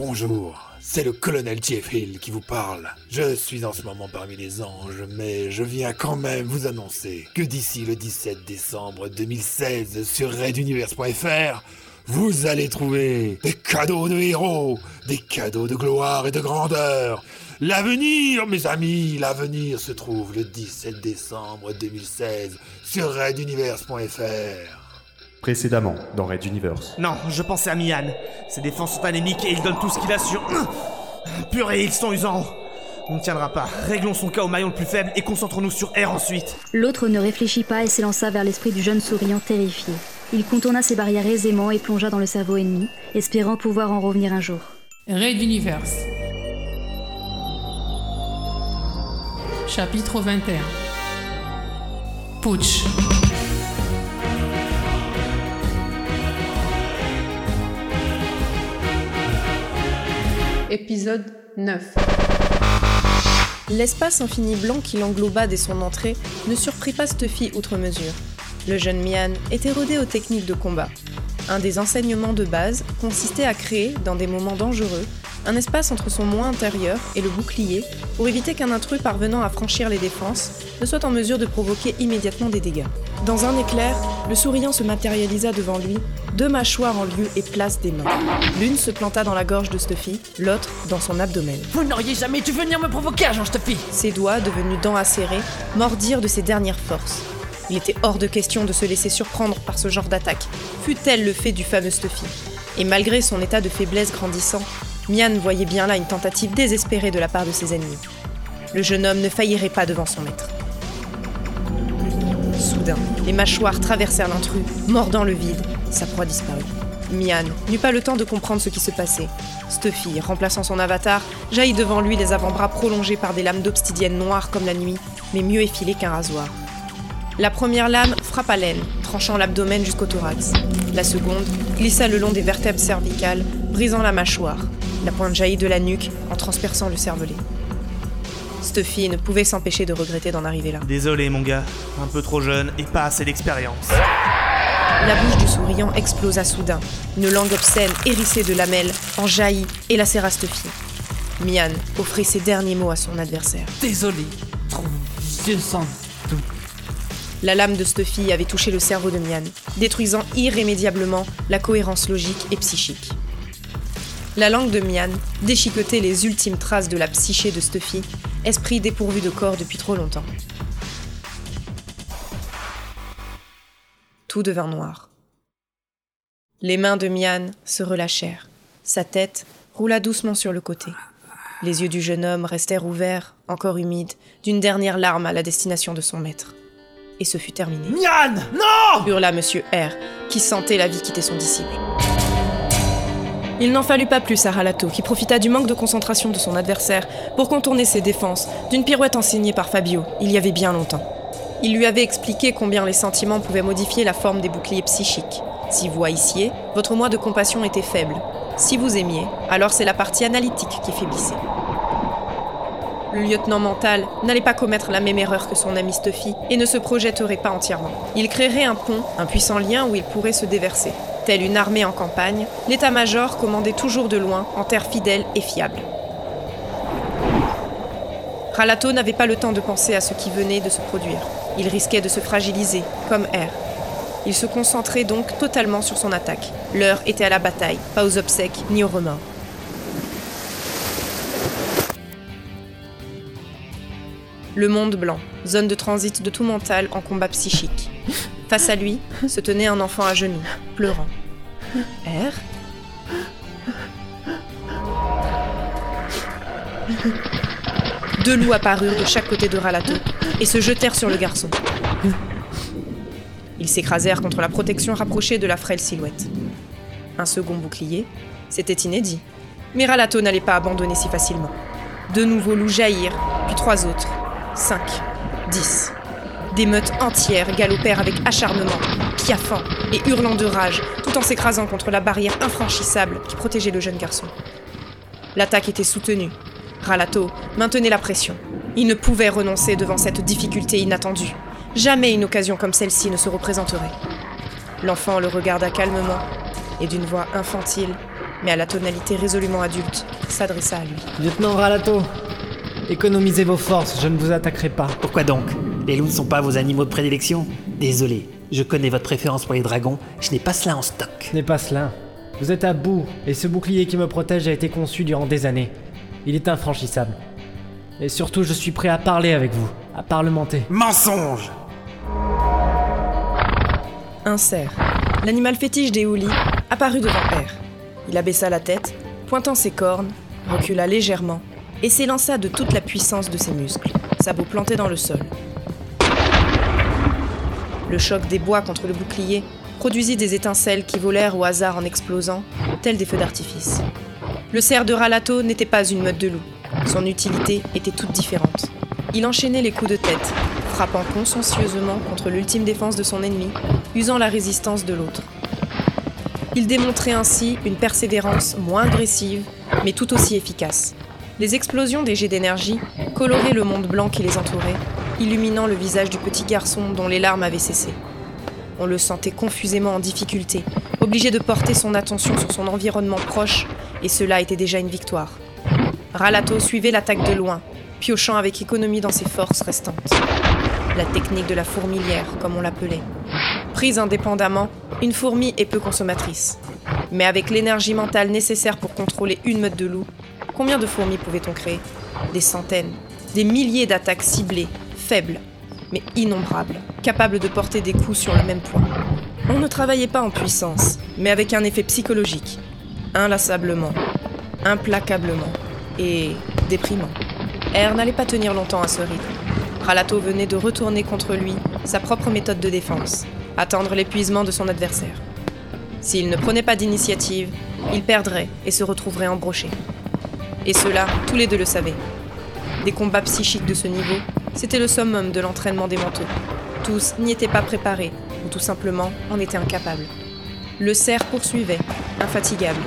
Bonjour, c'est le colonel Jeffhill qui vous parle. Je suis en ce moment parmi les anges, mais je viens quand même vous annoncer que d'ici le 17 décembre 2016 sur raiduniverse.fr, vous allez trouver des cadeaux de héros, des cadeaux de gloire et de grandeur. L'avenir, mes amis, l'avenir se trouve le 17 décembre 2016 sur raiduniverse.fr. Précédemment dans Red Universe. Non, je pensais à Mian. Ses défenses sont anémiques et il donne tout ce qu'il a sur. Purée, ils sont usants. On ne tiendra pas. Réglons son cas au maillon le plus faible et concentrons-nous sur R ensuite. L'autre ne réfléchit pas et s'élança vers l'esprit du jeune souriant terrifié. Il contourna ses barrières aisément et plongea dans le cerveau ennemi, espérant pouvoir en revenir un jour. Raid Universe. Chapitre 21. Putsch. Épisode 9 L'espace infini blanc qui l'engloba dès son entrée ne surprit pas Stuffy outre mesure. Le jeune Mian était rodé aux techniques de combat. Un des enseignements de base consistait à créer, dans des moments dangereux, un espace entre son moi intérieur et le bouclier pour éviter qu'un intrus parvenant à franchir les défenses ne soit en mesure de provoquer immédiatement des dégâts. Dans un éclair, le souriant se matérialisa devant lui, deux mâchoires en lieu et place des mains. L'une se planta dans la gorge de Stuffy, l'autre dans son abdomen. Vous n'auriez jamais dû venir me provoquer, agent Stuffy Ses doigts, devenus dents acérées, mordirent de ses dernières forces. Il était hors de question de se laisser surprendre par ce genre d'attaque, fut-elle le fait du fameux Stuffy. Et malgré son état de faiblesse grandissant, Mian voyait bien là une tentative désespérée de la part de ses ennemis. Le jeune homme ne faillirait pas devant son maître. Soudain, les mâchoires traversèrent l'intrus, mordant le vide. Sa proie disparut. Mian n'eut pas le temps de comprendre ce qui se passait. Stuffy, remplaçant son avatar, jaillit devant lui les avant-bras prolongés par des lames d'obsidienne noires comme la nuit, mais mieux effilées qu'un rasoir. La première lame frappa l'aine, tranchant l'abdomen jusqu'au thorax. La seconde glissa le long des vertèbres cervicales, brisant la mâchoire. La pointe jaillit de la nuque en transperçant le cervelet. Stuffy ne pouvait s'empêcher de regretter d'en arriver là. Désolé, mon gars. Un peu trop jeune et pas assez d'expérience. La bouche du souriant explosa soudain. Une langue obscène, hérissée de lamelles, en jaillit et lacéra Stuffy. Mian offrit ses derniers mots à son adversaire. Désolé. Trop vieux sans doute. La lame de Stuffy avait touché le cerveau de Mian, détruisant irrémédiablement la cohérence logique et psychique. La langue de Mian déchiquetait les ultimes traces de la psyché de Stuffy, esprit dépourvu de corps depuis trop longtemps. Tout devint noir. Les mains de Mian se relâchèrent. Sa tête roula doucement sur le côté. Les yeux du jeune homme restèrent ouverts, encore humides, d'une dernière larme à la destination de son maître. Et ce fut terminé. Mian Non hurla Monsieur R, qui sentait la vie quitter son disciple. Il n'en fallut pas plus à Ralato, qui profita du manque de concentration de son adversaire pour contourner ses défenses d'une pirouette enseignée par Fabio, il y avait bien longtemps. Il lui avait expliqué combien les sentiments pouvaient modifier la forme des boucliers psychiques. Si vous haïssiez, votre moi de compassion était faible. Si vous aimiez, alors c'est la partie analytique qui faiblissait. Le lieutenant mental n'allait pas commettre la même erreur que son ami Stuffy et ne se projetterait pas entièrement. Il créerait un pont, un puissant lien où il pourrait se déverser. Telle une armée en campagne, l'état-major commandait toujours de loin, en terre fidèle et fiable. Ralato n'avait pas le temps de penser à ce qui venait de se produire. Il risquait de se fragiliser, comme R. Il se concentrait donc totalement sur son attaque. L'heure était à la bataille, pas aux obsèques ni aux remords. Le monde blanc, zone de transit de tout mental en combat psychique. Face à lui se tenait un enfant à genoux, pleurant. R Deux loups apparurent de chaque côté de Ralato et se jetèrent sur le garçon. Ils s'écrasèrent contre la protection rapprochée de la frêle silhouette. Un second bouclier, c'était inédit. Mais Ralato n'allait pas abandonner si facilement. De nouveaux loups jaillirent, puis trois autres. Cinq. Dix. Des meutes entières galopèrent avec acharnement, piaffant et hurlant de rage, tout en s'écrasant contre la barrière infranchissable qui protégeait le jeune garçon. L'attaque était soutenue. Ralato maintenait la pression. Il ne pouvait renoncer devant cette difficulté inattendue. Jamais une occasion comme celle-ci ne se représenterait. L'enfant le regarda calmement et d'une voix infantile mais à la tonalité résolument adulte, s'adressa à lui. Lieutenant Ralato, économisez vos forces, je ne vous attaquerai pas. Pourquoi donc Les loups ne sont pas vos animaux de prédilection Désolé, je connais votre préférence pour les dragons, je n'ai pas cela en stock. Ce n'est pas cela. Vous êtes à bout, et ce bouclier qui me protège a été conçu durant des années. Il est infranchissable. Et surtout, je suis prêt à parler avec vous, à parlementer. Mensonge Un cerf, l'animal fétiche des Houlis, apparut devant R. Il abaissa la tête, pointant ses cornes, recula légèrement et s'élança de toute la puissance de ses muscles, sabots plantés dans le sol. Le choc des bois contre le bouclier produisit des étincelles qui volèrent au hasard en explosant, tels des feux d'artifice. Le cerf de Ralato n'était pas une meute de loups. Son utilité était toute différente. Il enchaînait les coups de tête, frappant consciencieusement contre l'ultime défense de son ennemi, usant la résistance de l'autre. Il démontrait ainsi une persévérance moins agressive, mais tout aussi efficace. Les explosions des jets d'énergie coloraient le monde blanc qui les entourait, illuminant le visage du petit garçon dont les larmes avaient cessé. On le sentait confusément en difficulté, obligé de porter son attention sur son environnement proche, et cela était déjà une victoire. Ralato suivait l'attaque de loin, piochant avec économie dans ses forces restantes. La technique de la fourmilière, comme on l'appelait. Prise indépendamment, une fourmi est peu consommatrice. Mais avec l'énergie mentale nécessaire pour contrôler une meute de loups, combien de fourmis pouvait-on créer Des centaines, des milliers d'attaques ciblées, faibles, mais innombrables, capables de porter des coups sur le même point. On ne travaillait pas en puissance, mais avec un effet psychologique, inlassablement, implacablement et déprimant. R n'allait pas tenir longtemps à ce rythme. Ralato venait de retourner contre lui sa propre méthode de défense, attendre l'épuisement de son adversaire. S'il ne prenait pas d'initiative, il perdrait et se retrouverait embroché. Et cela, tous les deux le savaient. Des combats psychiques de ce niveau, c'était le summum de l'entraînement des manteaux. Tous n'y étaient pas préparés, ou tout simplement en étaient incapables. Le cerf poursuivait, infatigable,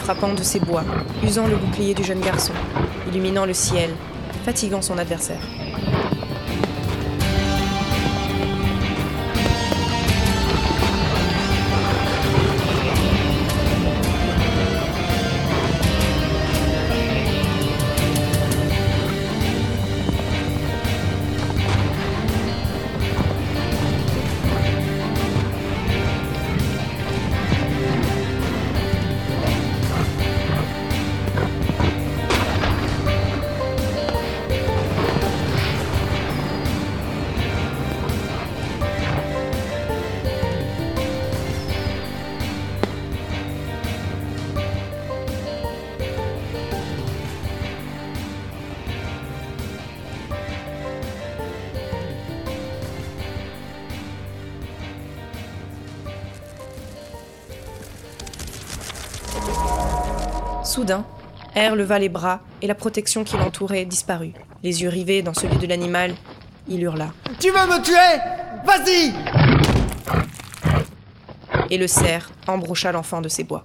frappant de ses bois, usant le bouclier du jeune garçon, illuminant le ciel, fatiguant son adversaire. Soudain, R leva les bras et la protection qui l'entourait disparut. Les yeux rivés dans celui de l'animal, il hurla. Tu veux me tuer? Vas-y Et le cerf embrocha l'enfant de ses bois.